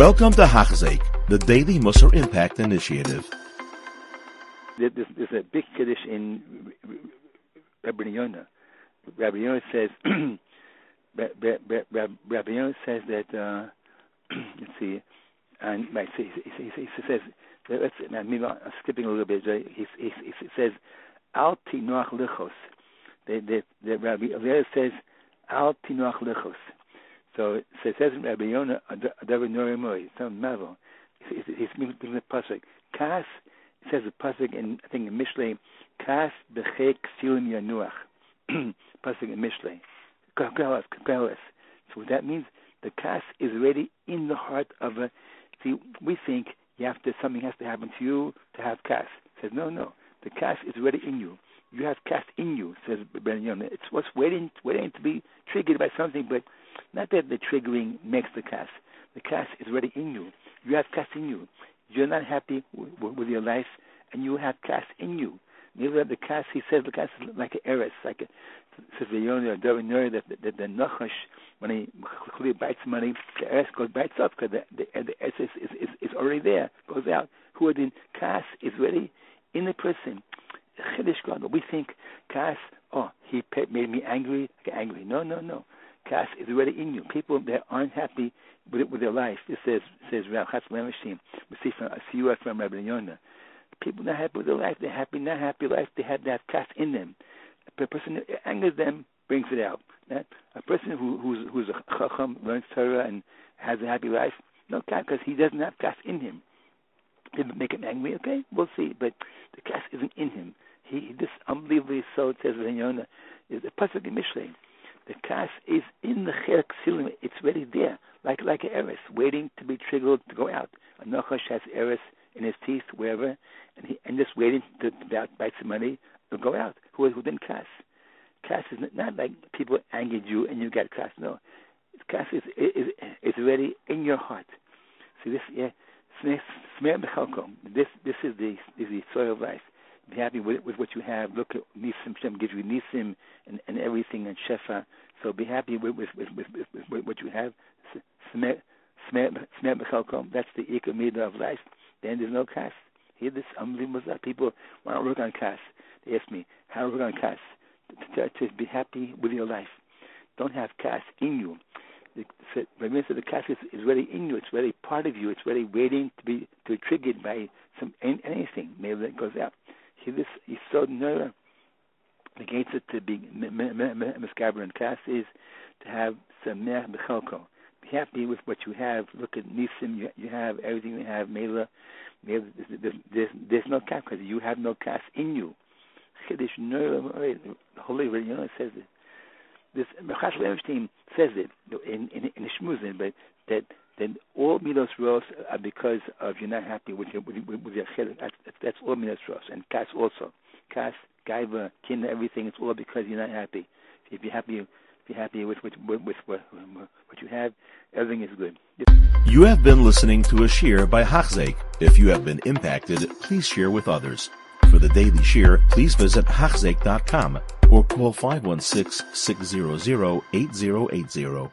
Welcome to Hachzik, the Daily Musar Impact Initiative. There's, a big kiddush in Rabbi Yonah. Rabbi Yonah says, Rabbi Yonah says that, uh, let's see, and he, says, let's, I'm skipping a little bit. He, he, he says, Al tinoach lichos. The, the, the Rabbi Eliezer says, Al tinoach lichos. So it says in Rabbi Yonah, Norimoi, some marvel. He's speaking the pasuk. Kas says the pasuk in I think in Mishlei, Kas bechek silim yanuach. pasuk in Mishlei. So what that means, the kas is already in the heart of a. See, we think you have to something has to happen to you to have kas. Says no, no. The kas is already in you. You have kas in you, says Ben Yonah. It's what's waiting, waiting to be triggered by something, but not that the triggering makes the kas. The kas is already in you. You have kas in you. You're not happy w- with your life, and you have kas in you. Neither the kas, he says, the kas is like an eris, like a, says the Yoni or Davinuri, that, that the Nachash, when he, bites money, the eris goes bites up because the, the, the is, is, is, is already there, goes out. Who are the kas is ready in the person. We think kas, oh, he made me angry, angry. No, no, no. Kas is already in you. People that aren't happy with, with their life. This says says Rav Chatzon We see from you from Rabbi Yonah. People not happy with their life. They're happy, not happy life. They have that kas in them. A person that angers them brings it out. A person who, who's who's a chacham learns Torah and has a happy life, no kas because he doesn't have kas in him. Did it make him angry? Okay, we'll see. But the kas isn't in him. He this unbelievably so it says Rabbi Yonah is a pasuk in Mishlei the kas is in the cherek silim. It's already there, like like an eris, waiting to be triggered to go out. A nachash has eris in his teeth, wherever, and he and just waiting to, to bite some money to go out. Who who then kas? Kas is not, like people angered you and you get kas. No, kas is is is already in your heart. See this, yeah. This this is the is the soil of life be happy with, with what you have. Look at Nisim Shem gives you Nisim and, and everything and Shefa. So be happy with with, with, with, with, with what you have. Smer Bechalkom. That's the Ikka of life. Then there's no kas. Here, this unbelievable stuff. People want to work on kas. They ask me how to work on kas. To, to, be happy with your life. Don't have kas in you. The, the, the kas is, is really in you. It's really part of you. It's really waiting to be to be triggered by some anything. Maybe that goes out this Yisod Nera negates it to be Miskaber and Kas is to have Sameh Bechelko. Be happy with what you have. Look at Nisim, you, you have everything you have. Mela, there's, there's, there's no Kas because you have no Kas in you. Chiddush Nera, the Holy Rabbi says it. This Mechash Levenstein says it in in, in Shmuzin, but that all milos ros are because of you're not happy with your with, with your chiluk. That's, that's all milos ros, and kas also. Kas, gaiva, kin, everything. It's all because you're not happy. If you're happy, if you're happy with with, with, with what, what you have, everything is good. You have been listening to a shiur by Hachzeik. If you have been impacted, please share with others. For the daily shiur, please visit Hachzeik.com or call 516 600 8080.